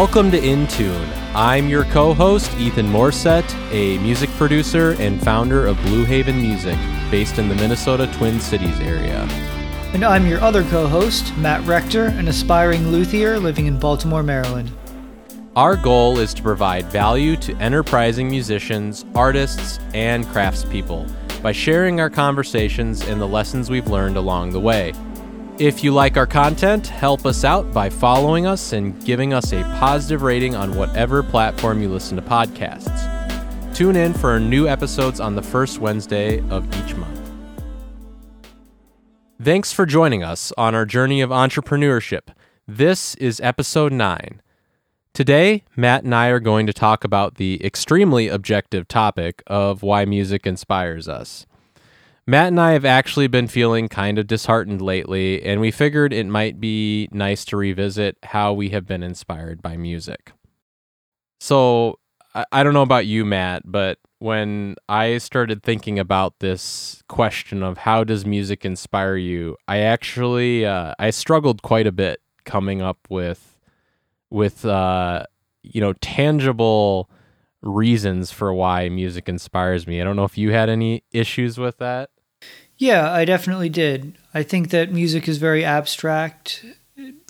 Welcome to Intune. I'm your co host, Ethan Morset, a music producer and founder of Blue Haven Music, based in the Minnesota Twin Cities area. And I'm your other co host, Matt Rector, an aspiring luthier living in Baltimore, Maryland. Our goal is to provide value to enterprising musicians, artists, and craftspeople by sharing our conversations and the lessons we've learned along the way. If you like our content, help us out by following us and giving us a positive rating on whatever platform you listen to podcasts. Tune in for new episodes on the first Wednesday of each month. Thanks for joining us on our journey of entrepreneurship. This is episode 9. Today, Matt and I are going to talk about the extremely objective topic of why music inspires us. Matt and I have actually been feeling kind of disheartened lately, and we figured it might be nice to revisit how we have been inspired by music. So, I don't know about you, Matt, but when I started thinking about this question of how does music inspire you, I actually uh, I struggled quite a bit coming up with with uh, you know tangible reasons for why music inspires me. I don't know if you had any issues with that. Yeah, I definitely did. I think that music is very abstract.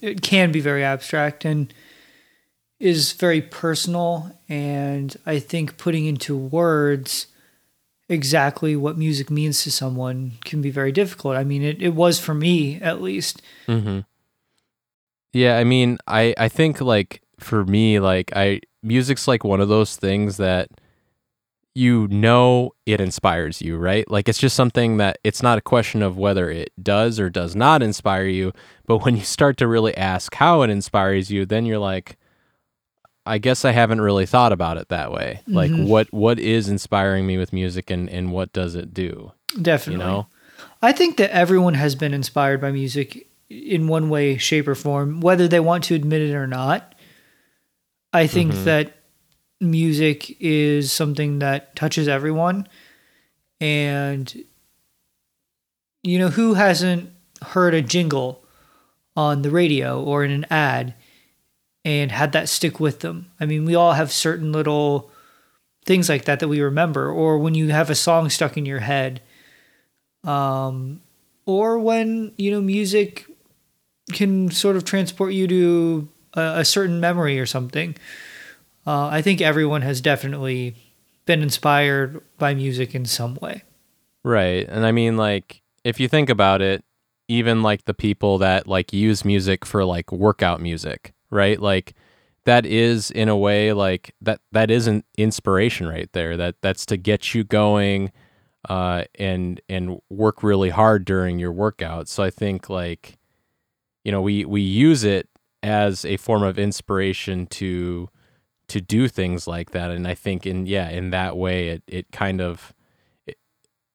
It can be very abstract and is very personal. And I think putting into words exactly what music means to someone can be very difficult. I mean, it, it was for me at least. Mm-hmm. Yeah, I mean, I, I think like for me, like I music's like one of those things that you know it inspires you, right? Like it's just something that it's not a question of whether it does or does not inspire you, but when you start to really ask how it inspires you, then you're like I guess I haven't really thought about it that way. Mm-hmm. Like what what is inspiring me with music and and what does it do? Definitely. You know? I think that everyone has been inspired by music in one way, shape or form, whether they want to admit it or not. I think mm-hmm. that music is something that touches everyone. And, you know, who hasn't heard a jingle on the radio or in an ad and had that stick with them? I mean, we all have certain little things like that that we remember, or when you have a song stuck in your head. Um, or when, you know, music can sort of transport you to a, certain memory or something uh, I think everyone has definitely been inspired by music in some way. Right. And I mean, like, if you think about it, even like the people that like use music for like workout music, right? Like, that is in a way like that that is an inspiration right there that that's to get you going uh and and work really hard during your workout so i think like you know we we use it as a form of inspiration to to do things like that. And i think in yeah in that way it, it kind of it,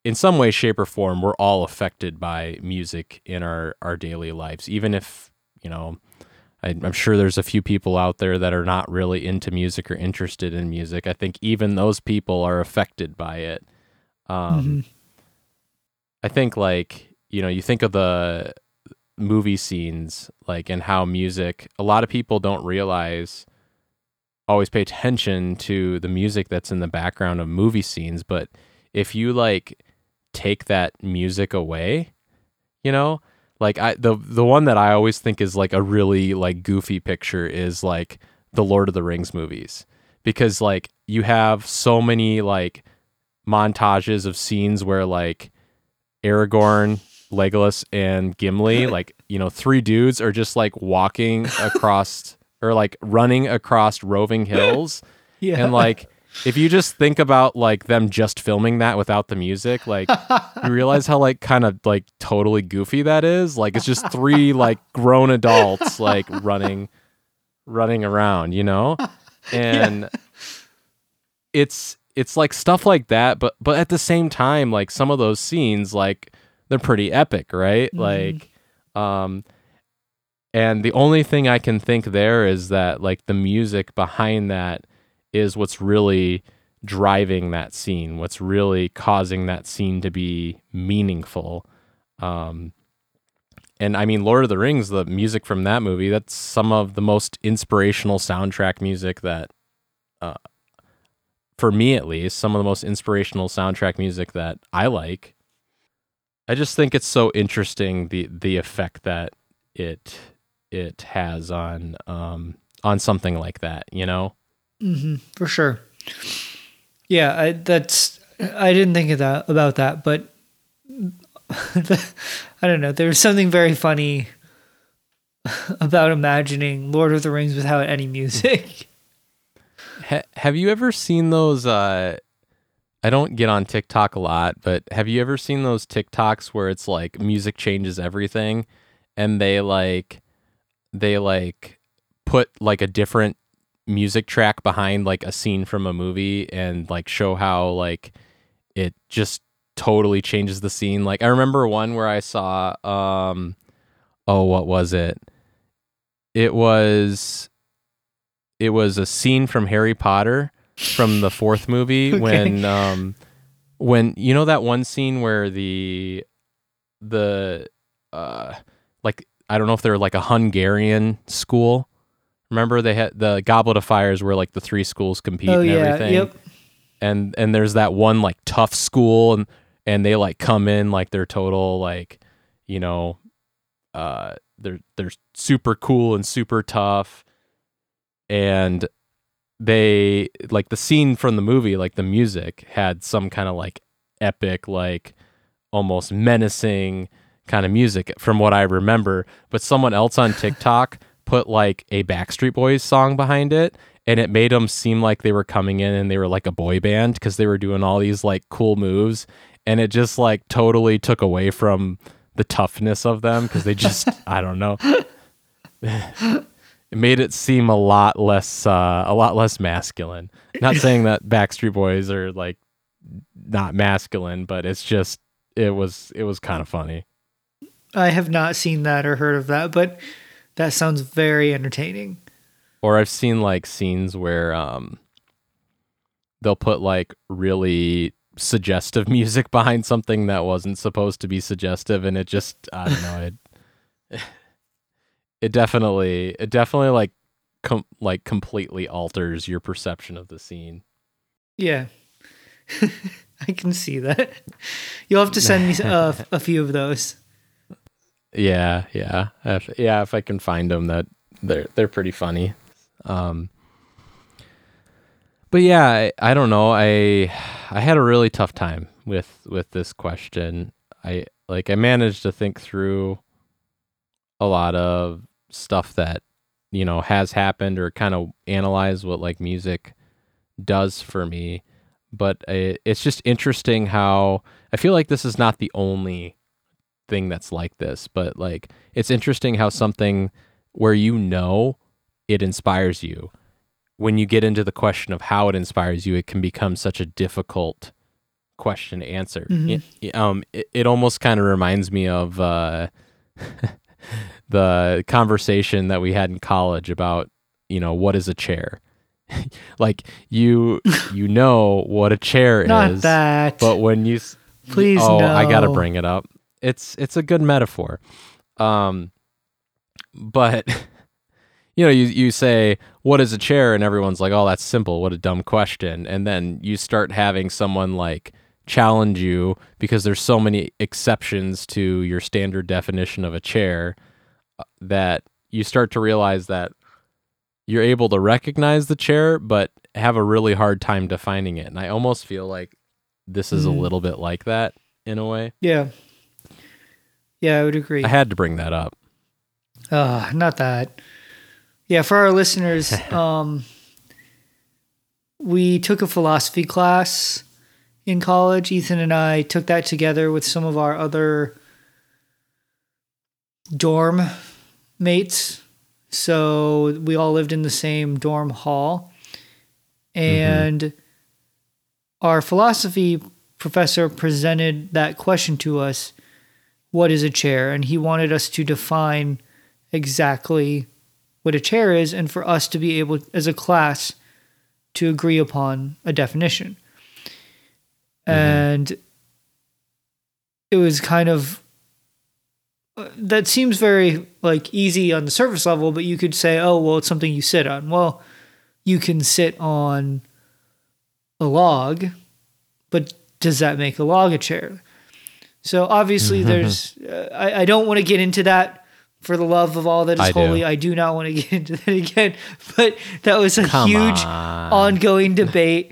in some way shape or form we're all affected by music in our our daily lives. Even if you know I, i'm sure there's a few people out there that are not really into music or interested in music. I think even those people are affected by it. Um mm-hmm. i think like you know you think of the movie scenes like and how music a lot of people don't realize always pay attention to the music that's in the background of movie scenes, but if you like take that music away, you know, like I the the one that I always think is like a really like goofy picture is like the Lord of the Rings movies. Because like you have so many like montages of scenes where like Aragorn, Legolas and Gimli like you know three dudes are just like walking across or like running across roving hills. yeah. And like if you just think about like them just filming that without the music, like you realize how like kind of like totally goofy that is. Like it's just three like grown adults like running running around, you know? And yeah. it's it's like stuff like that, but but at the same time, like some of those scenes, like they're pretty epic, right? Mm-hmm. Like um and the only thing I can think there is that like the music behind that is what's really driving that scene, what's really causing that scene to be meaningful. Um, and I mean Lord of the Rings, the music from that movie, that's some of the most inspirational soundtrack music that uh for me at least, some of the most inspirational soundtrack music that I like. I just think it's so interesting the the effect that it it has on um on something like that, you know? Mm-hmm, for sure. Yeah, I, that's I didn't think of that about that, but I don't know. There's something very funny about imagining Lord of the Rings without any music. Ha- have you ever seen those? Uh, I don't get on TikTok a lot, but have you ever seen those TikToks where it's like music changes everything, and they like they like put like a different music track behind like a scene from a movie and like show how like it just totally changes the scene. Like I remember one where I saw um oh what was it? It was it was a scene from Harry Potter from the fourth movie okay. when um when you know that one scene where the the uh like I don't know if they're like a Hungarian school. Remember they had the Goblet of Fires where like the three schools compete oh, and yeah, everything. Yep. And and there's that one like tough school and and they like come in like they're total like you know uh they're they're super cool and super tough and they like the scene from the movie like the music had some kind of like epic like almost menacing kind of music from what I remember but someone else on TikTok put like a Backstreet Boys song behind it and it made them seem like they were coming in and they were like a boy band because they were doing all these like cool moves and it just like totally took away from the toughness of them because they just I don't know. it made it seem a lot less uh, a lot less masculine. Not saying that Backstreet Boys are like not masculine, but it's just it was it was kind of funny. I have not seen that or heard of that, but that sounds very entertaining. Or I've seen like scenes where um they'll put like really suggestive music behind something that wasn't supposed to be suggestive and it just I don't know it it definitely it definitely like com- like completely alters your perception of the scene. Yeah. I can see that. You'll have to send me uh, a few of those. Yeah, yeah. If, yeah, if I can find them that they're they're pretty funny. Um but yeah, I, I don't know. I I had a really tough time with with this question. I like I managed to think through a lot of stuff that you know has happened or kind of analyze what like music does for me but it's just interesting how i feel like this is not the only thing that's like this but like it's interesting how something where you know it inspires you when you get into the question of how it inspires you, it can become such a difficult question to answer. Mm-hmm. It, um, it, it almost kind of reminds me of uh, the conversation that we had in college about, you know, what is a chair? like you, you know what a chair Not is, that. but when you, please, oh, no. I gotta bring it up. It's it's a good metaphor, um, but you know, you, you say, what is a chair? And everyone's like, oh, that's simple. What a dumb question. And then you start having someone like challenge you because there's so many exceptions to your standard definition of a chair uh, that you start to realize that you're able to recognize the chair, but have a really hard time defining it. And I almost feel like this is mm. a little bit like that in a way. Yeah. Yeah, I would agree. I had to bring that up. Uh, not that. Yeah, for our listeners, um, we took a philosophy class in college. Ethan and I took that together with some of our other dorm mates. So we all lived in the same dorm hall. And mm-hmm. our philosophy professor presented that question to us what is a chair? And he wanted us to define exactly what a chair is and for us to be able as a class to agree upon a definition. Mm-hmm. And it was kind of that seems very like easy on the surface level, but you could say, oh, well, it's something you sit on. Well, you can sit on a log, but does that make a log a chair? So obviously, there's. Uh, I, I don't want to get into that for the love of all that is I do. holy. I do not want to get into that again. But that was a Come huge on. ongoing debate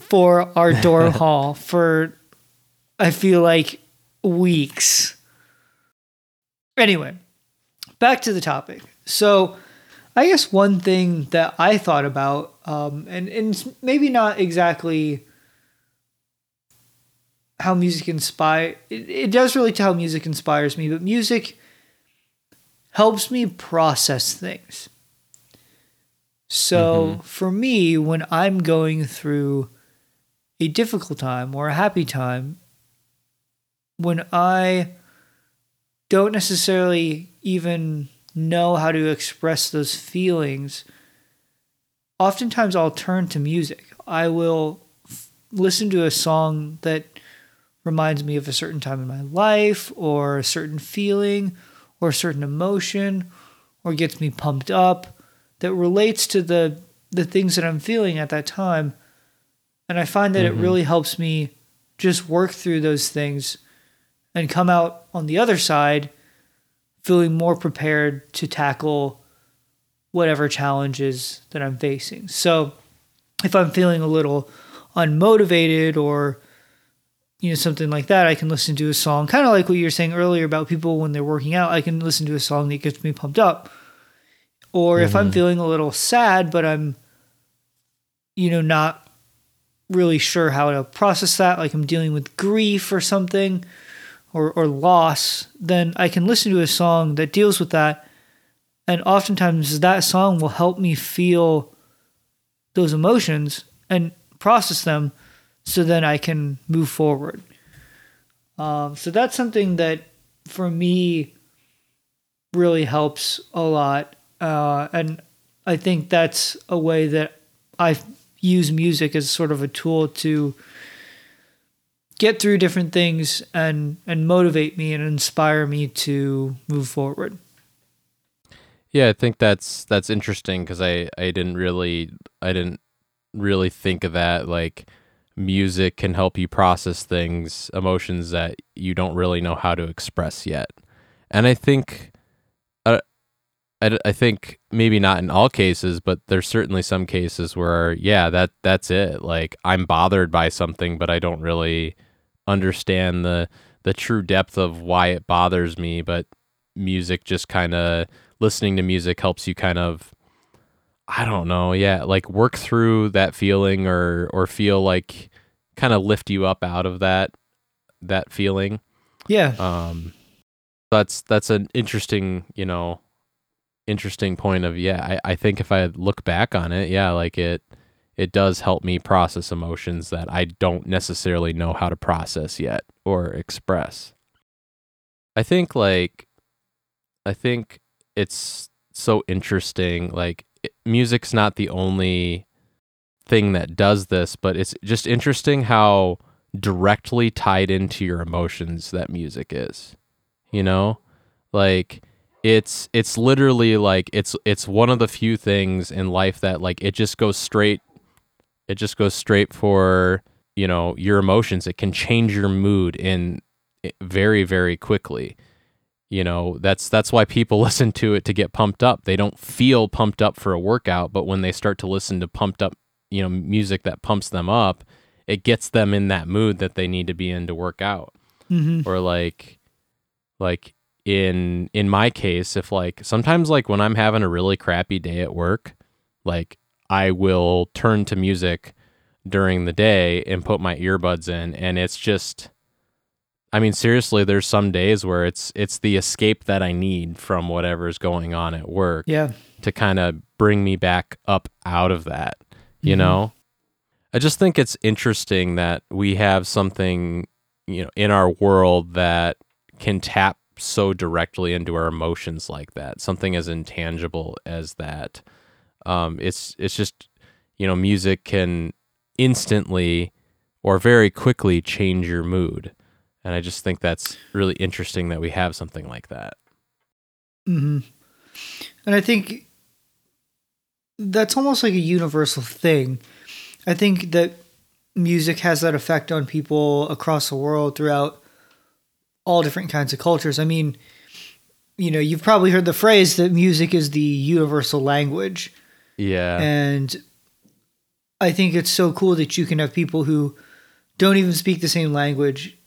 for our door hall for I feel like weeks. Anyway, back to the topic. So, I guess one thing that I thought about, um, and and it's maybe not exactly how music inspire. It, it does relate to how music inspires me, but music helps me process things. So for me, when I'm going through a difficult time or a happy time, when I don't necessarily even know how to express those feelings, oftentimes I'll turn to music. I will f- listen to a song that reminds me of a certain time in my life or a certain feeling or a certain emotion or gets me pumped up that relates to the the things that I'm feeling at that time. And I find that it mm-hmm. really helps me just work through those things and come out on the other side feeling more prepared to tackle whatever challenges that I'm facing. So if I'm feeling a little unmotivated or you know something like that, I can listen to a song kind of like what you were saying earlier about people when they're working out. I can listen to a song that gets me pumped up. Or if I'm mm-hmm. feeling a little sad but I'm you know not really sure how to process that, like I'm dealing with grief or something or or loss, then I can listen to a song that deals with that and oftentimes that song will help me feel those emotions and process them so then I can move forward. Um, so that's something that for me really helps a lot. Uh, and I think that's a way that I use music as sort of a tool to get through different things and, and motivate me and inspire me to move forward. Yeah, I think that's that's interesting because I I didn't really I didn't really think of that like music can help you process things emotions that you don't really know how to express yet and i think I, I think maybe not in all cases but there's certainly some cases where yeah that that's it like i'm bothered by something but i don't really understand the the true depth of why it bothers me but music just kind of listening to music helps you kind of I don't know, yeah, like work through that feeling or or feel like kind of lift you up out of that that feeling. Yeah. Um that's that's an interesting, you know, interesting point of yeah, I, I think if I look back on it, yeah, like it it does help me process emotions that I don't necessarily know how to process yet or express. I think like I think it's so interesting like it, music's not the only thing that does this, but it's just interesting how directly tied into your emotions that music is. You know? Like it's it's literally like it's it's one of the few things in life that like it just goes straight it just goes straight for, you know, your emotions. It can change your mood in very very quickly you know that's that's why people listen to it to get pumped up they don't feel pumped up for a workout but when they start to listen to pumped up you know music that pumps them up it gets them in that mood that they need to be in to work out Mm-hmm. or like like in in my case if like sometimes like when i'm having a really crappy day at work like i will turn to music during the day and put my earbuds in and it's just I mean, seriously, there's some days where it's it's the escape that I need from whatever's going on at work Yeah. to kind of bring me back up out of that. You Mhm. know, I just think it's interesting that we have something you know in our world that can tap so directly into our emotions like that. Something as intangible as that. Um, it's it's just you know, music can instantly or very quickly change your mood And I just think that's really interesting that we have something like that. hmm And I think that's almost like a universal thing. I think that music has that effect on people across the world throughout all different kinds of cultures. I mean, you know, you've probably heard the phrase that music is the universal language. Yeah. And I think it's so cool that you can have people who don't even speak the same language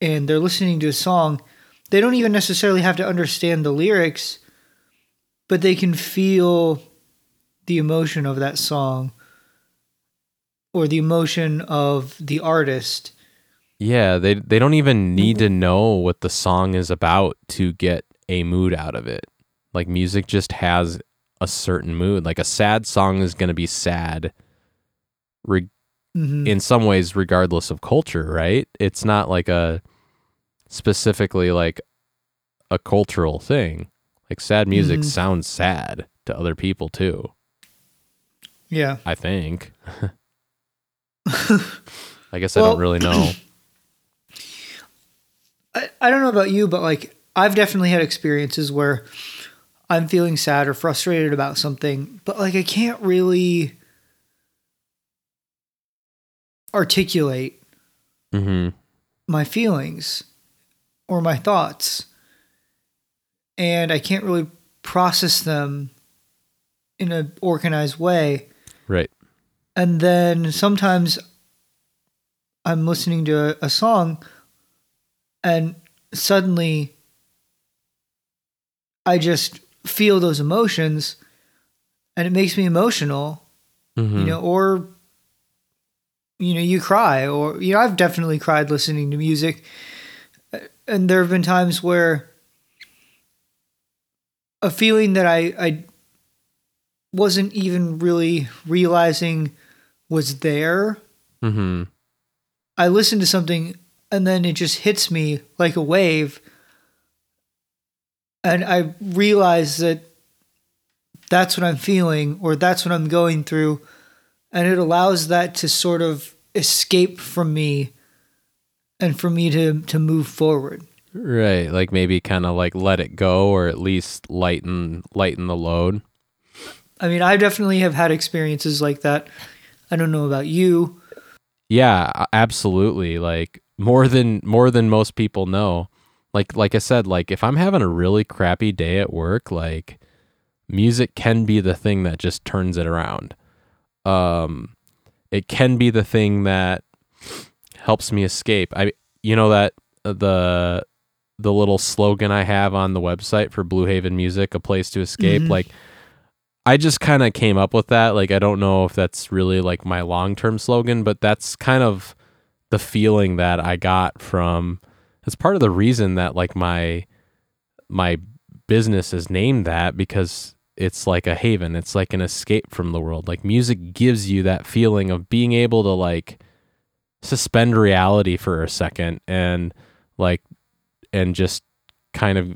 and they're listening to a song. They don't even necessarily have to understand the lyrics, but they can feel the emotion of that song or the emotion of the artist. Yeah, they they don't even need to know what the song is about to get a mood out of it. Like music just has a certain mood. Like a sad song is going to be sad re- Mhm. in some ways regardless of culture, right? It's not like a specifically like a cultural thing. Like sad music Mhm. sounds sad to other people too, yeah. I think. I guess I don't really know. I, I don't know about you, but like I've definitely had experiences where I'm feeling sad or frustrated about something, but like I can't really articulate mhm. my feelings or my thoughts. And I can't really process them in an organized way. Right. And then sometimes I'm listening to a, a song and suddenly I just feel those emotions and it makes me emotional, Mhm. you know, or you know, you cry or you know, I've definitely cried listening to music. And there have been times where a feeling that I I wasn't even really realizing was there. Mhm. I listened to something and then it just hits me like a wave. And I realize that that's what I'm feeling or that's what I'm going through. And it allows that to sort of escape from me and for me to, to move forward. Right, like maybe kind of like let it go or at least lighten lighten the load. I mean, I definitely have had experiences like that. I don't know about you. Yeah, absolutely. Like more than more than most people know. Like like I said, like if I'm having a really crappy day at work, like music can be the thing that just turns it around. Um it can be the thing that helps me escape. I you know that uh, the the little slogan I have on the website for Blue Haven Music, a place to escape, Mhm. like I just kind of came up with that. Like I don't know if that's really like my long-term slogan, but that's kind of the feeling that I got from it's part of the reason that like my my business is named that because it's like a haven. It's like an escape from the world. Like music gives you that feeling of being able to like suspend reality for a second and like and just kind of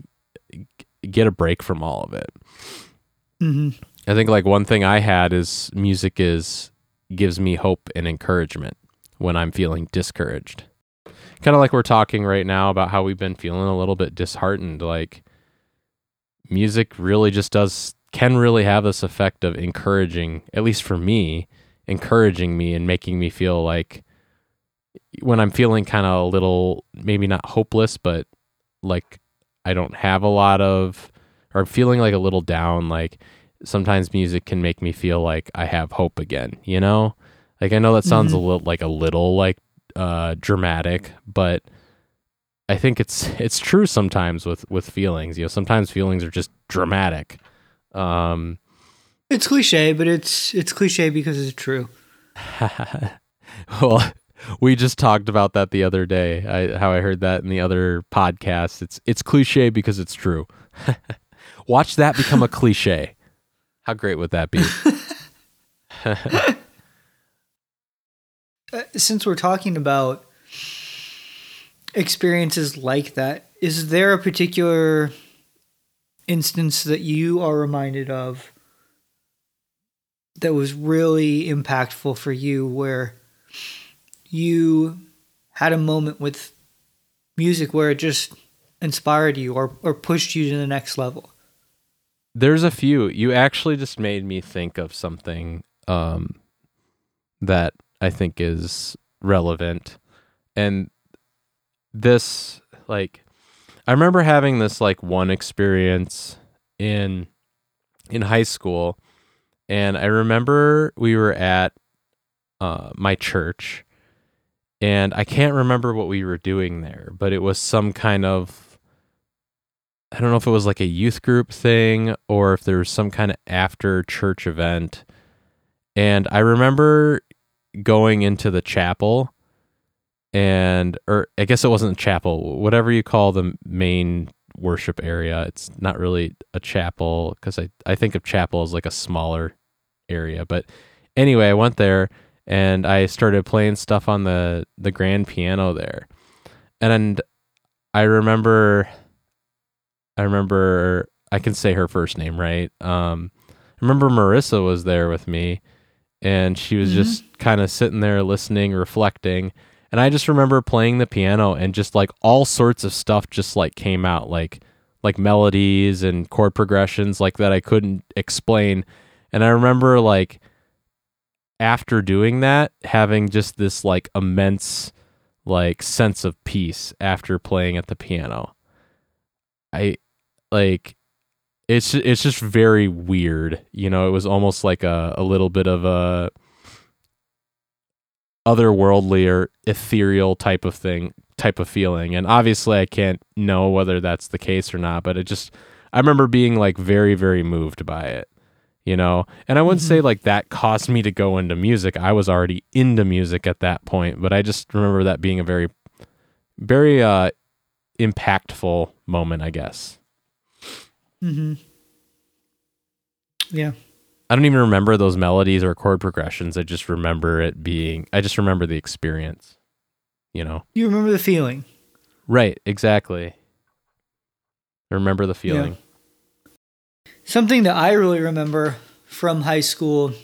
get a break from all of it. hmm I think like one thing I had is music is gives me hope and encouragement when I'm feeling discouraged. Kind of like we're talking right now about how we've been feeling a little bit disheartened like music really just does can really have this effect of encouraging at least for me encouraging me and making me feel like when I'm feeling kind of a little maybe not hopeless but like I don't have a lot of or feeling like a little down like sometimes music can make me feel like I have hope again, you know? Like I know that sounds a little like a little like uh dramatic, but I think it's it's true sometimes with with feelings. You know, sometimes feelings are just dramatic. Um It's cliche, but it's it's cliche because it's true. well, we just talked about that the other day. I, how I heard that in the other podcast. It's it's cliche because it's true. Watch that become a cliche. How great would that be? Uh, since we're talking about experiences like that, is there a particular instance that you are reminded of that was really impactful for you where you had a moment with music where it just inspired you or, or pushed you to the next level? There's a few. You actually just made me think of something um, that I think is relevant. And this, like, I remember having this, like, one experience in in high school. And i remember we were at uh, my church. And i can't remember what we were doing there but it was some kind of i don't know if it was like a youth group thing or if there was some kind of after church event. And i remember going into the chapel and or i guess it wasn't a chapel whatever you call the main worship area. It's not really a chapel because I, I think of chapel as like a smaller area. But anyway, I went there and I started playing stuff on the, the grand piano there. And I remember, I remember, I can say her first name, right? Um, I remember Marissa was there with me and she was mm-hmm. just kind of sitting there listening, reflecting. And I just remember playing the piano and just like all sorts of stuff just like came out like like melodies and chord progressions like that I couldn't explain. And I remember like after doing that having just this like immense like sense of peace after playing at the piano. I like it's it's just very weird. You know, it was almost like a, a little bit of a otherworldly or ethereal type of thing type of feeling and obviously i can't know whether that's the case or not but it just i remember being like very very moved by it you know and i wouldn't mm-hmm. say like that caused me to go into music i was already into music at that point but i just remember that being a very very uh impactful moment i guess mhm yeah I don't even remember those melodies or chord progressions. I just remember it being, I just remember the experience, you know? You remember the feeling. Right, exactly. I remember the feeling. Yeah. Something that I really remember from high school,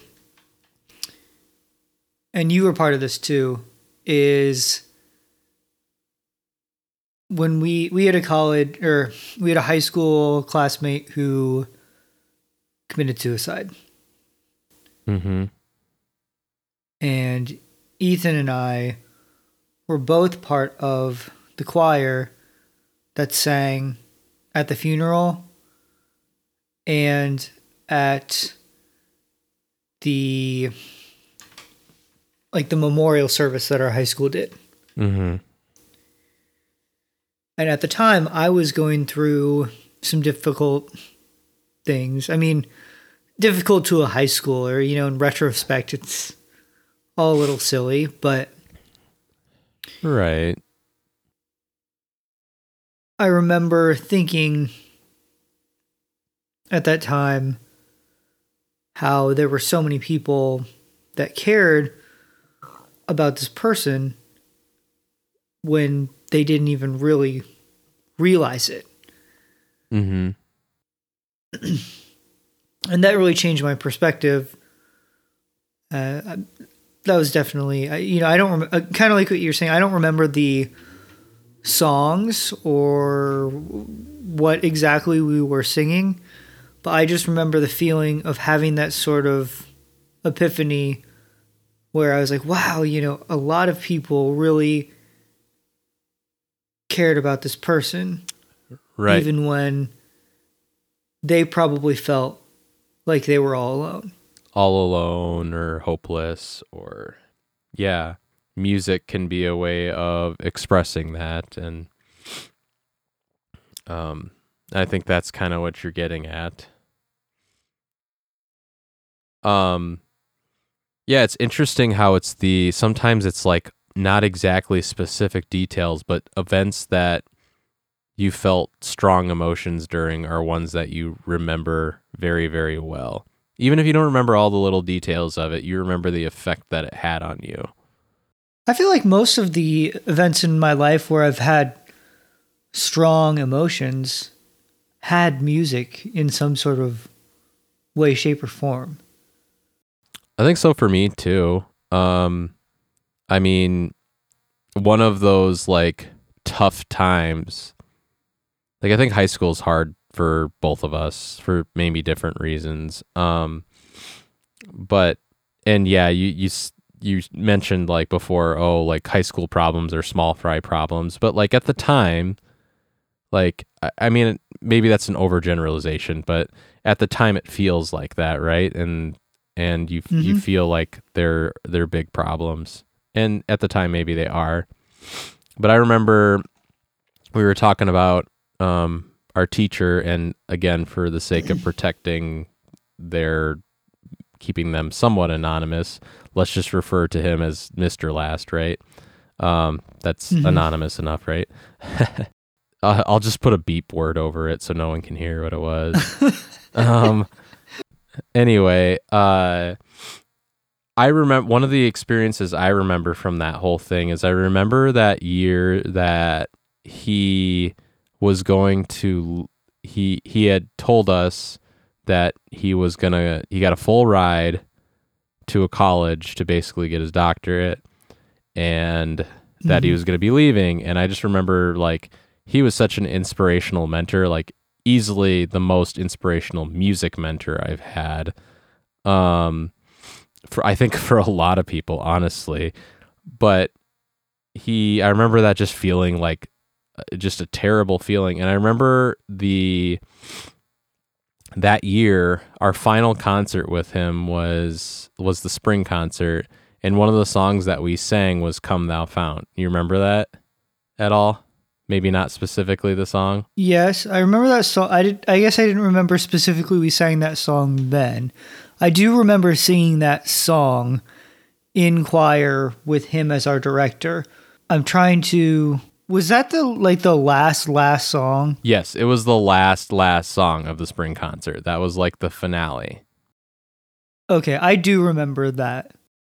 and you were part of this too, is when we we had a college or we had a high school classmate who committed suicide. Mm-hmm. And Ethan and I were both part of the choir that sang at the funeral and at the like the memorial service that our high school did. Mm-hmm. And at the time, I was going through some difficult things. I mean, difficult to a high schooler. You know, in retrospect, it's all a little silly, but right. I remember thinking at that time how there were so many people that cared about this person when they didn't even really realize it. Mm-hmm. and that really changed my perspective. Uh, that was definitely, you know, I don't rem- uh, kind of like what you're saying. I don't remember the songs or what exactly we were singing, but I just remember the feeling of having that sort of epiphany where I was like, wow, you know, a lot of people really cared about this person. Right. Even when they probably felt like they were all alone. All alone or hopeless or yeah, music can be a way of expressing that and um I think that's kind of what you're getting at. Um yeah, it's interesting how it's the sometimes it's like not exactly specific details, but events that you felt strong emotions during are ones that you remember very, very well. Even if you don't remember all the little details of it, you remember the effect that it had on you. I feel like most of the events in my life where I've had strong emotions had music in some sort of way, shape, or form. I think so for me too. Um, I mean, one of those like tough times. Like I think high school is hard for both of us for maybe different reasons. Um, but and yeah, you you you mentioned like before, oh, like high school problems are small fry problems, but like at the time, like I, I mean, maybe that's an overgeneralization, but at the time it feels like that, right? And and you mm-hmm. you feel like they're they're big problems, and at the time maybe they are. But I remember we were talking about um, our teacher, and again, for the sake of protecting their keeping them somewhat anonymous, let's just refer to him as Mister Last, right? Um, that's mm-hmm. anonymous enough, right? I'll just put a beep word over it so no one can hear what it was. um, anyway, uh, I remember one of the experiences I remember from that whole thing is I remember that year that he was going to he he had told us that he was gonna he got a full ride to a college to basically get his doctorate and that mm-hmm. he was going to be leaving and i just remember like he was such an inspirational mentor like easily the most inspirational music mentor i've had um for i think for a lot of people honestly. But he i remember that just feeling like uh, just a terrible feeling. And i remember the that year our final concert with him was was the spring concert. And one of the songs that we sang was come thou fount. You remember that at all? Maybe not specifically the song? Yes i remember that song i did i guess i didn't remember specifically we sang that song then i do remember singing that song in choir with him as our director i'm trying to was that the like the last last song? Yes, it was the last last song of the spring concert. That was like the finale. Okay, I do remember that.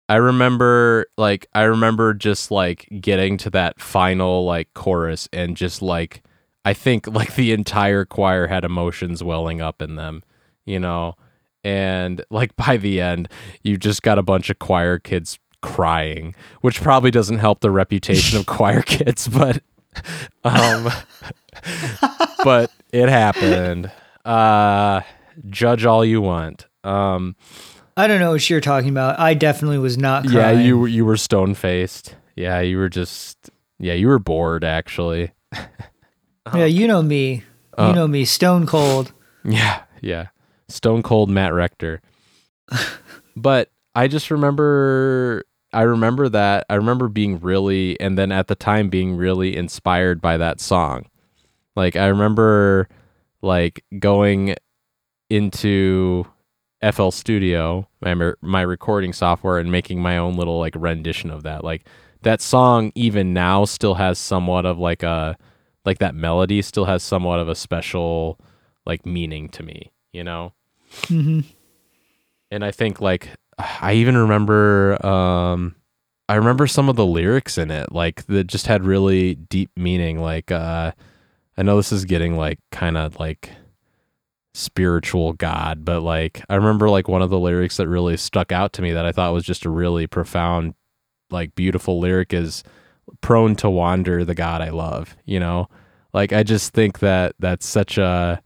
I remember like I remember just like getting to that final like chorus and just like I think like the entire choir had emotions welling up in them, you know. And like by the end, you just got a bunch of choir kids crying, which probably doesn't help the reputation of choir kids, but um but it happened. Uh judge all you want. Um I don't know what you're talking about. I definitely was not crying. Yeah, you you were stone faced. Yeah, you were just yeah, you were bored actually. yeah, you know me. You uh, know me, stone cold. Yeah, yeah. Stone cold Matt Rector. but I just remember I remember that. I remember being really, and then at the time being really inspired by that song. Like I remember, like going into FL Studio, my my recording software, and making my own little like rendition of that. Like that song, even now, still has somewhat of like a like that melody still has somewhat of a special like meaning to me. You know. Mm-hmm. And I think like I even remember um I remember some of the lyrics in it like that just had really deep meaning like uh I know this is getting like kind of like spiritual god but like I remember like one of the lyrics that really stuck out to me that I thought was just a really profound like beautiful lyric is prone to wander the god I love you know like I just think that that's such a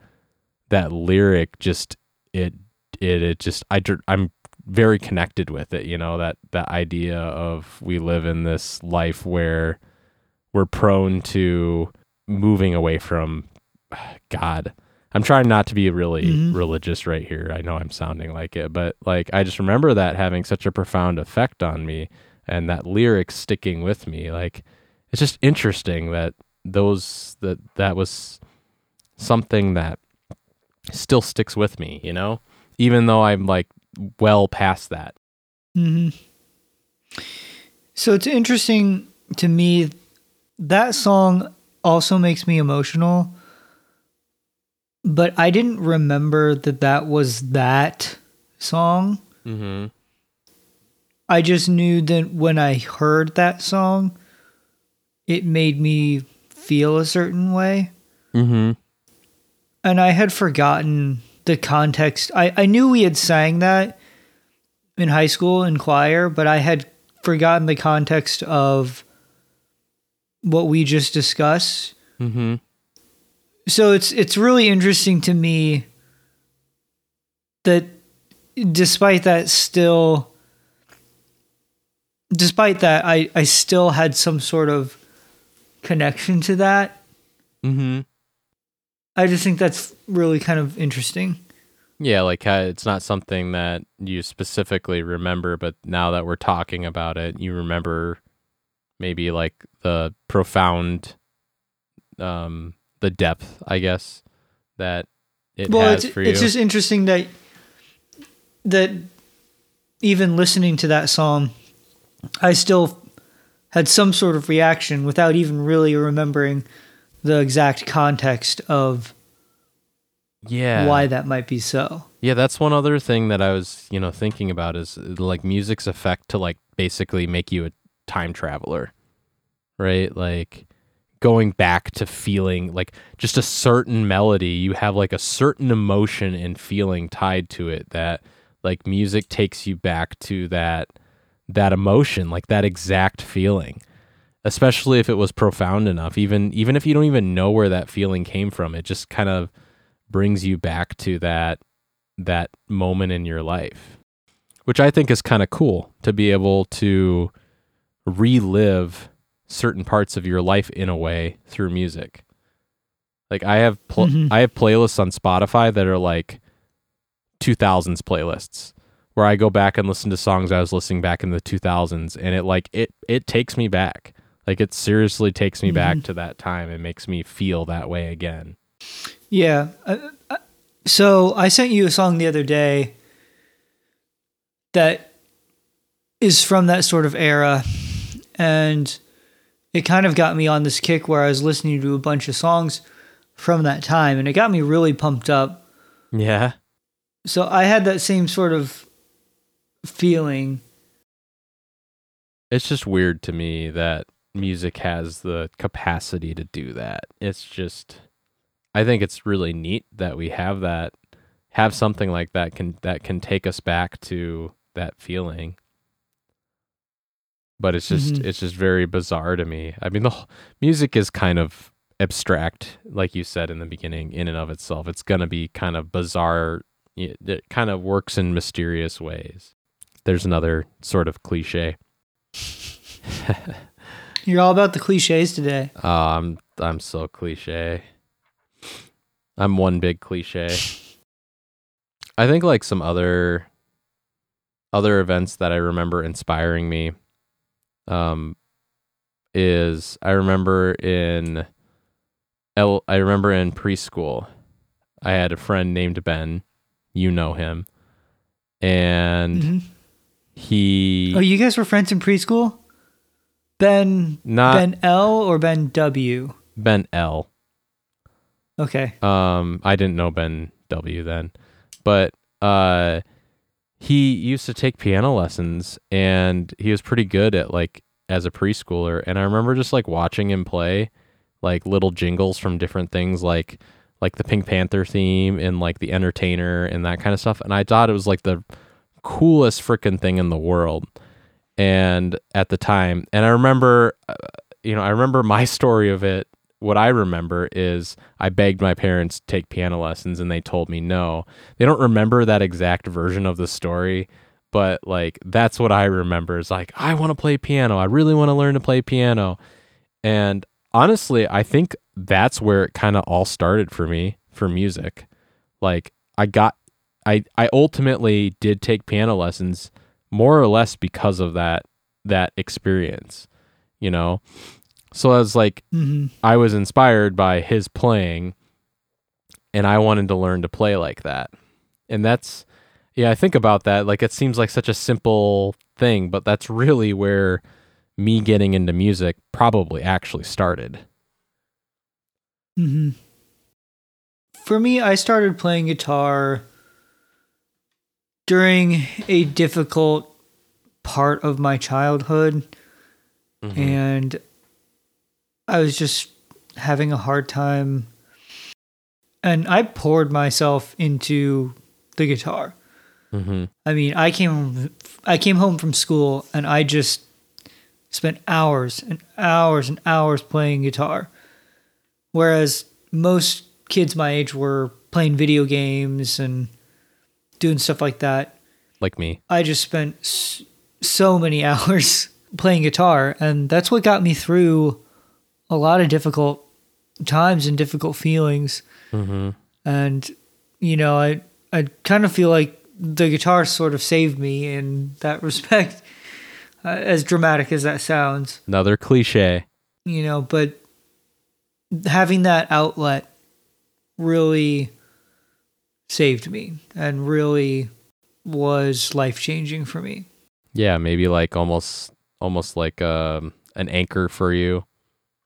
that lyric just it it it just I I'm very connected with it you know that that idea of we live in this life where we're prone to moving away from god. I'm trying not to be really mm-hmm. religious right here. I know i'm sounding like it but like i just remember that having such a profound effect on me and that lyric sticking with me. Like it's just interesting that those that that was something that still sticks with me you know even though i'm like well past that. Mm-hmm. So it's interesting to me. That song also makes me emotional, but I didn't remember that that was that song. Mm-hmm. I just knew that when I heard that song, it made me feel a certain way. Mm-hmm. And I had forgotten the context. I, I knew we had sang that in high school in choir, but I had forgotten the context of what we just discussed. Mm-hmm. So it's it's really interesting to me that despite that still despite that I I still had some sort of connection to that. Mm-hmm. I just think that's really kind of interesting. Yeah, like uh, it's not something that you specifically remember, but now that we're talking about it, you remember maybe like the profound, um, the depth, I guess, that it well, has it's, for you. it's just interesting that that even listening to that song, I still had some sort of reaction without even really remembering the exact context of yeah. why that might be so. Yeah, that's one other thing that I was, you know, thinking about is like music's effect to like basically make you a time traveler. Right? Like going back to feeling like just a certain melody, you have like a certain emotion and feeling tied to it that like music takes you back to that that emotion, like that exact feeling. Especially if it was profound enough, even even if you don't even know where that feeling came from, it just kind of brings you back to that that moment in your life which i think is kind of cool to be able to relive certain parts of your life in a way through music like i have pl- Mhm. i have playlists on spotify that are like 2000s playlists where i go back and listen to songs i was listening back in the 2000s and it like it it takes me back like it seriously takes me back to that time and makes me feel that way again Yeah. Uh, uh, so I sent you a song the other day that is from that sort of era. And it kind of got me on this kick where I was listening to a bunch of songs from that time. And it got me really pumped up. yeah So I had that same sort of feeling. it's just weird to me that music has the capacity to do that. It's just I think it's really neat that we have that have something like that can that can take us back to that feeling. But it's just Mhm. it's just very bizarre to me. I mean the whole, music is kind of abstract like you said in the beginning in and of itself. It's going to be kind of bizarre it kind of works in mysterious ways. There's another sort of cliche. You're all about the cliches today. Oh, I'm I'm so cliche. I'm one big cliche. I think like some other other events that I remember inspiring me um is I remember in L I remember in preschool I had a friend named Ben. You know him. And Mhm. he Oh, you guys were friends in preschool? Ben not Ben L or Ben W? ben L. Okay. Um, I didn't know Ben W then, but uh, he used to take piano lessons, and he was pretty good at like as a preschooler. And I remember just like watching him play, like little jingles from different things, like like the Pink Panther theme and like the Entertainer and that kind of stuff. And I thought it was like the coolest freaking thing in the world. And at the time, and I remember, uh, you know, I remember my story of it what I remember is I begged my parents to take piano lessons and they told me no. They don't remember that exact version of the story, but like that's what I remember is like I want to play piano. I really want to learn to play piano. And honestly, I think that's where it kind of all started for me for music. Like I got I I ultimately did take piano lessons more or less because of that that experience, you know. So I was like hmm I was inspired by his playing and I wanted to learn to play like that. And that's yeah, I think about that like it seems like such a simple thing, but that's really where me getting into music probably actually started. hmm For me, I started playing guitar during a difficult part of my childhood, Mm-hmm. and I was just having a hard time. And I poured myself into the guitar. Mhm. I mean, I came I came home from school and I just spent hours and hours and hours playing guitar. Whereas most kids my age were playing video games and doing stuff like that. Like me. I just spent so many hours playing guitar, and that's what got me through a lot of difficult times and difficult feelings. Mm-hmm. And you know, I I kind of feel like the guitar sort of saved me in that respect. Uh, as dramatic as that sounds, Another cliche. you know, but having that outlet really saved me and really was life changing for me. Yeah, maybe like almost almost like um an anchor for you.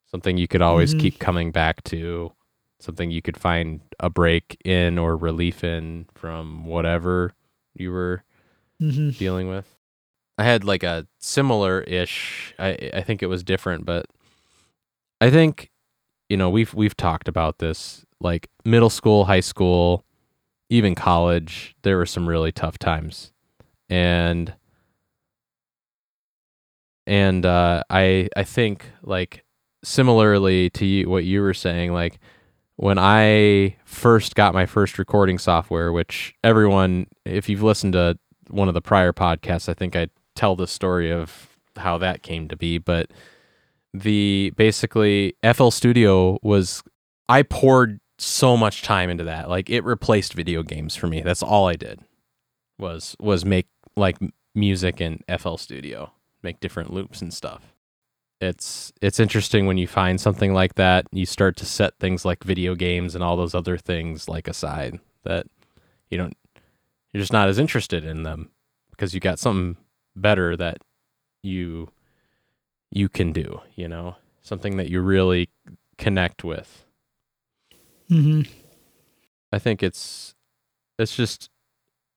Something you could always Mhm. keep coming back to. Something you could find a break in or relief in from whatever you were hmm dealing with. I had like a similar ish. I I think it was different, but I think you know we've we've talked about this like middle school, high school, even college. There were some really tough times, and and uh, I I think like similarly to you, what you were saying, like when I first got my first recording software, which everyone, if you've listened to one of the prior podcasts, I think I tell the story of how that came to be. But the basically FL Studio was, I poured so much time into that. Like it replaced video games for me. That's all I did was was make like music in FL Studio, make different loops and stuff. It's it's interesting when you find something like that, you start to set things like video games and all those other things like aside that you don't you're just not as interested in them because you got something better that you you can do, you know, something that you really connect with. Hmm I think it's it's just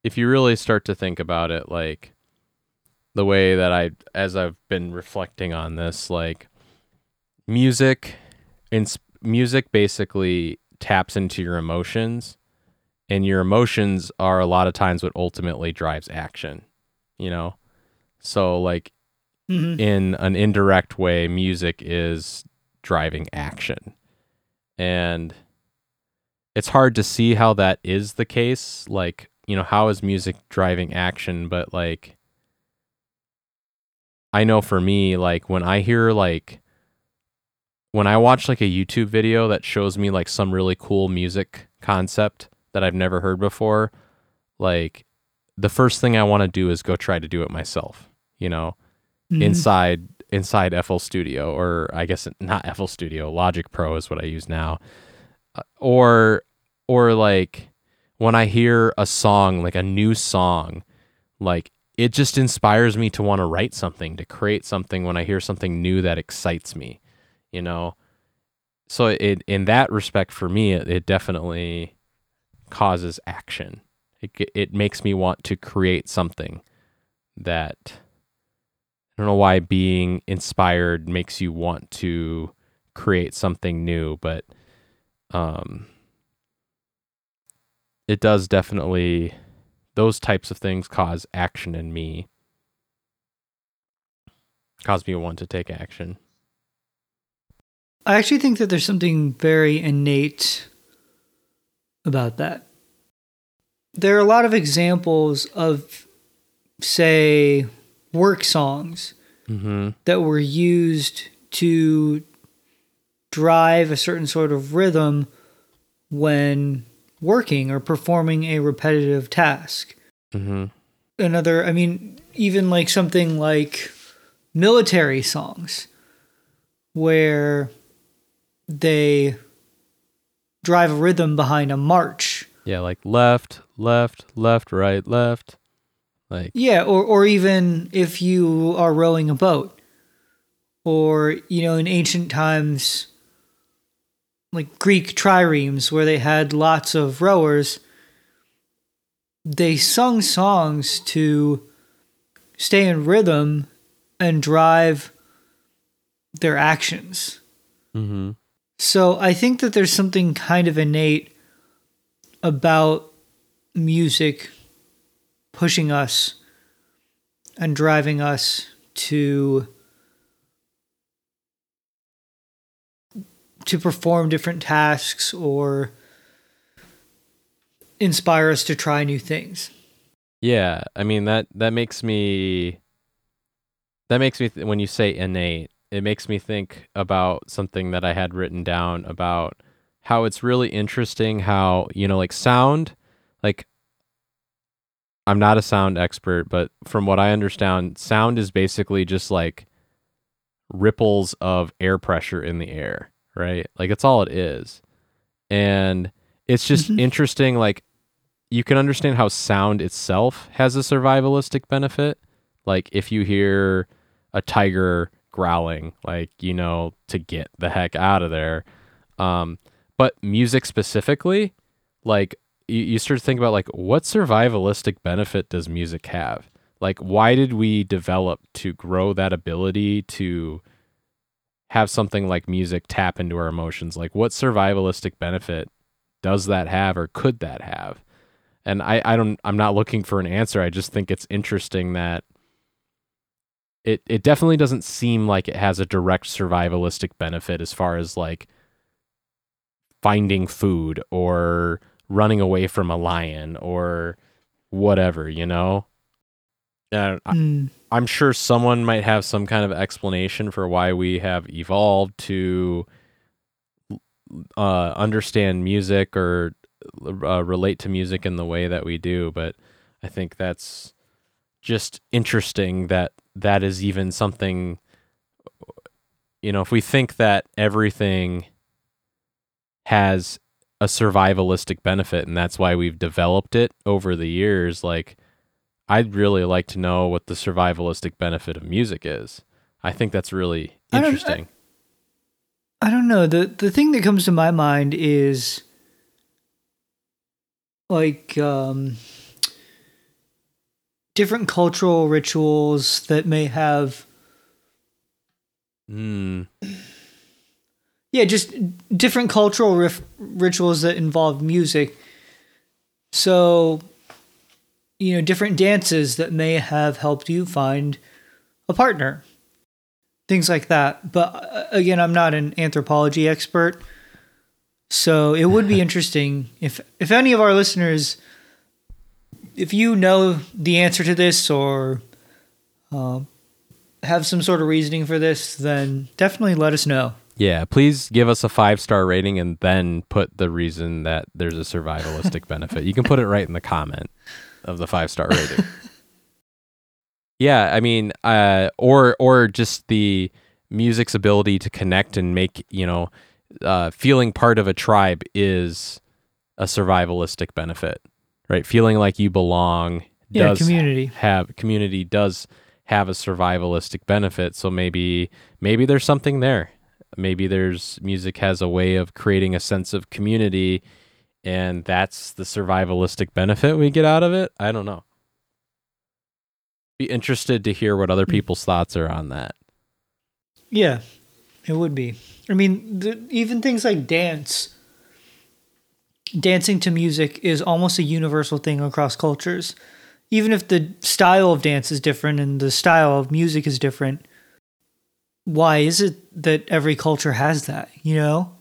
if you really start to think about it like the way that I as I've been reflecting on this like music and music basically taps into your emotions and your emotions are a lot of times what ultimately drives action, you know? So like hmm in an indirect way, music is driving action. And it's hard to see how that is the case. Like, you know, how is music driving action? But like, I know for me, like, when I hear, like, when I watch like a YouTube video that shows me like some really cool music concept that I've never heard before, like, the first thing I want to do is go try to do it myself, you know? Mhm. inside inside FL Studio or I guess not FL Studio, Logic Pro is what I use now. Uh, Or or like when I hear a song, like a new song, like it just inspires me to want to write something, to create something when I hear something new that excites me, you know. So it in that respect for me it, it definitely causes action. It it makes me want to create something that I don't know why being inspired makes you want to create something new, but um it does definitely those types of things cause action in me. Cause me to want to take action. I actually think that there's something very innate about that. There are a lot of examples of, say, work songs Mm-hmm. that were used to drive a certain sort of rhythm when working or performing a repetitive task. Mm-hmm. Another, I mean, even like something like military songs where they drive a rhythm behind a march. Yeah, like left, left, left, right, left. Like Yeah, or or even if you are rowing a boat, or you know, in ancient times, like Greek triremes, where they had lots of rowers, they sung songs to stay in rhythm and drive their actions. mm-hmm. So I think that there's something kind of innate about music pushing us and driving us to to perform different tasks or inspire us to try new things. Yeah, I mean that that makes me that makes me th- when you say innate, it makes me think about something that I had written down about how it's really interesting how, you know, like sound, like I'm not a sound expert, but from what I understand, sound is basically just like ripples of air pressure in the air, right? Like it's all it is. And it's just Mhm. interesting like you can understand how sound itself has a survivalistic benefit. Like if you hear a tiger growling, like you know to get the heck out of there. Um, but music specifically, like you, you start to think about like what survivalistic benefit does music have? Like why did we develop to grow that ability to have something like music tap into our emotions? Like what survivalistic benefit does that have or could that have? and I, I don't I'm not looking for an answer. I just think it's interesting that it it definitely doesn't seem like it has a direct survivalistic benefit as far as like finding food or running away from a lion or whatever, you know? Uh, I, Mm. I'm sure someone might have some kind of explanation for why we have evolved to uh, understand music or uh, relate to music in the way that we do. But I think that's just interesting that that is even something. You know, if we think that everything has a survivalistic benefit and that's why we've developed it over the years, like I'd really like to know what the survivalistic benefit of music is. I think that's really I don't- I- interesting. I don't know. The the thing that comes to my mind is like um different cultural rituals that may have Hmm. yeah, just different cultural rif- rituals that involve music. So, you know, different dances that may have helped you find a partner. Things like that. But uh, again, I'm not an anthropology expert. So, it would be interesting if if any of our listeners if you know the answer to this or uh, have some sort of reasoning for this, then definitely let us know. Yeah, please give us a five star rating and then put the reason that there's a survivalistic benefit. You can put it right in the comment of the five star rating. yeah, I mean, uh, or or just the music's ability to connect and make you know, uh, feeling part of a tribe is a survivalistic benefit, right? Feeling like you belong Yeah, does community. have community does have a survivalistic benefit. So maybe maybe there's something there. Maybe there's music has a way of creating a sense of community and that's the survivalistic benefit we get out of it. I don't know. Be interested to hear what other hmm. people's thoughts are on that. Yeah, it would be. I mean, the, even things like dance, dancing to music is almost a universal thing across cultures. Even if the style of dance is different and the style of music is different, why is it that every culture has that, you know?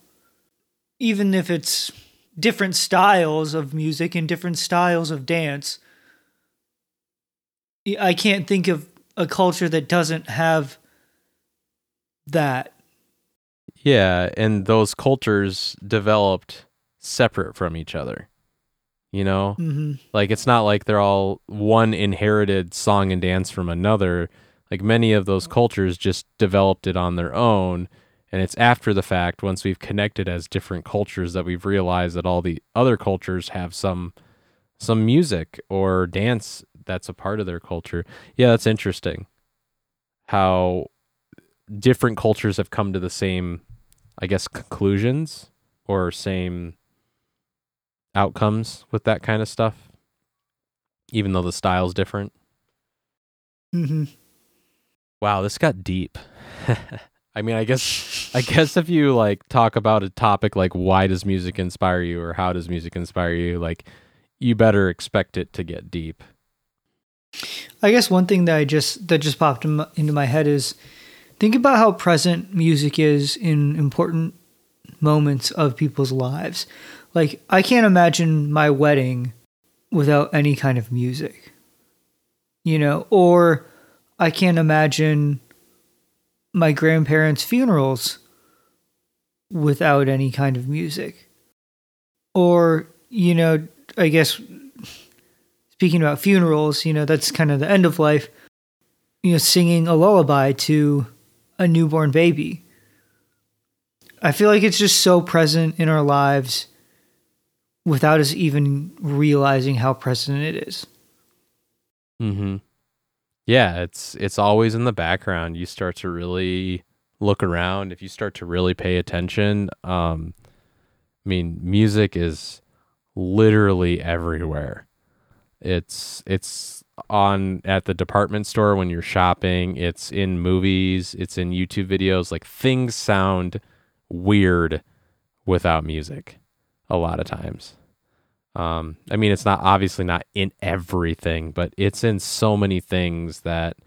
Even if it's different styles of music and different styles of dance, I can't think of a culture that doesn't have that. Yeah, and those cultures developed separate from each other. You know? hmm Like it's not like they're all one inherited song and dance from another. Like many of those cultures just developed it on their own. And it's after the fact, once we've connected as different cultures, that we've realized that all the other cultures have some some music or dance that's a part of their culture. Yeah, that's interesting. How different cultures have come to the same, I guess, conclusions or same outcomes with that kind of stuff, even though the style's different. hmm Wow, this got deep. I mean, I guess I guess if you like talk about a topic like why does music inspire you or how does music inspire you, like you better expect it to get deep. I guess one thing that I just that just popped in into my head is think about how present music is in important moments of people's lives. Like I can't imagine my wedding without any kind of music. You know, or I can't imagine my grandparents' funerals without any kind of music. Or, you know, I guess speaking about funerals, you know, that's kind of the end of life, you know, singing a lullaby to a newborn baby. I feel like it's just so present in our lives without us even realizing how present it is. Mhm. Yeah, it's it's always in the background. You start to really look around, if you start to really pay attention, um I mean, music is literally everywhere. It's it's on at the department store when you're shopping, it's in movies, it's in YouTube videos. Like things sound weird without music a lot of times. Um, I mean, it's not obviously not in everything, but it's in so many things that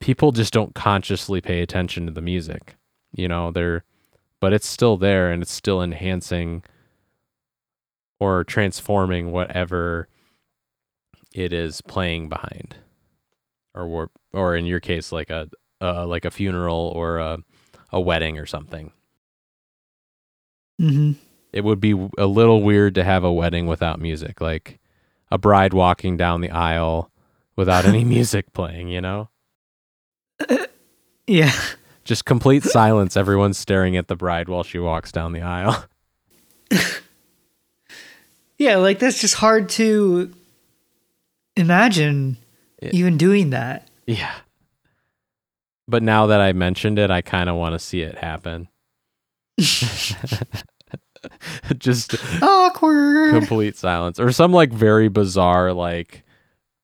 people just don't consciously pay attention to the music. You know, they're, but it's still there and it's still enhancing or transforming whatever it is playing behind, or or in your case, like a uh, like a funeral or a a wedding or something. Mm-hmm. It would be a little weird to have a wedding without music, like a bride walking down the aisle without any music playing, you know? Yeah. Just complete silence, everyone's staring at the bride while she walks down the aisle. yeah, like that's just hard to imagine It- even doing that. Yeah. But now that I mentioned it, I kind of want to see it happen. Just Awkward. complete silence or some like very bizarre like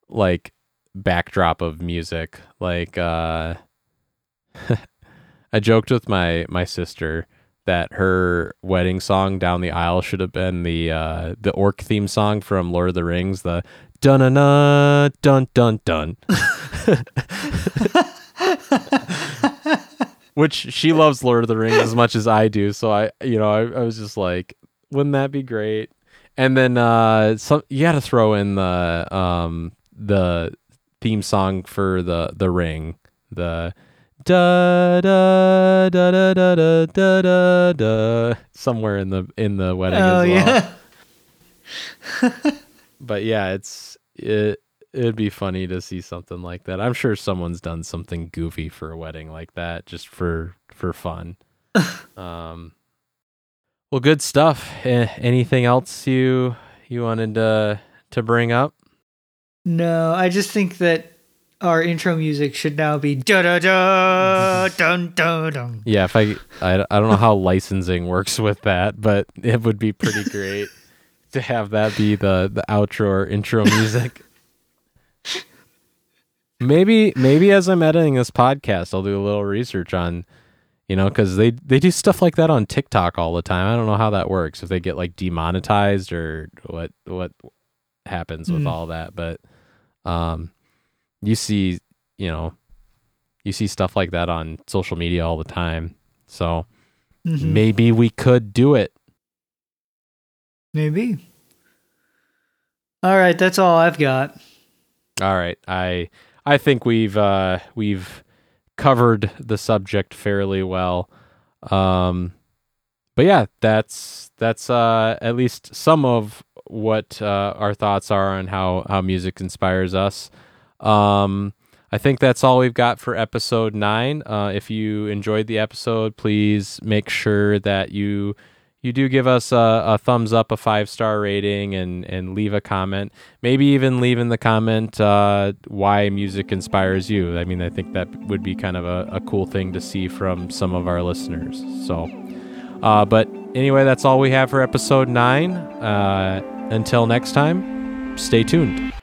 like backdrop of music like uh I joked with my my sister that her wedding song down the aisle should have been the uh the orc theme song from Lord of the Rings the dun dun dun dun dun which she loves Lord of the Rings as much as I do. So I, you know, I, I was just like, wouldn't that be great? And then uh, some you got to throw in the um the theme song for the the Ring, the da da da da da da da da da somewhere in the in the wedding oh as well. yeah. But yeah, it's it it'd be funny to see something like that. I'm sure someone's done something goofy for a wedding like that just for for fun. um well good stuff. Eh, anything else you you wanted to to bring up? No, I just think that our intro music should now be da da da dun dun dun. Yeah, if I, I I don't know how licensing works with that, but it would be pretty great to have that be the the outro or intro music. Maybe maybe as I'm editing this podcast, I'll do a little research on, you know, because they they do stuff like that on TikTok all the time. I don't know how that works if they get like demonetized or what what happens with Hmm. all that, but um, you see, you know, you see stuff like that on social media all the time. So Mhm. maybe we could do it. Maybe. All right, that's all I've got. All right. I I think we've uh we've covered the subject fairly well. Um but yeah, that's that's uh at least some of what uh, our thoughts are on how how music inspires us. Um I think that's all we've got for episode 9. Uh if you enjoyed the episode, please make sure that you you do give us a, a thumbs up, a five star rating, and and leave a comment. Maybe even leave in the comment uh, why music inspires you. I mean, I think that would be kind of a, a cool thing to see from some of our listeners. So, uh, but anyway, that's all we have for episode nine. Uh, until next time, stay tuned.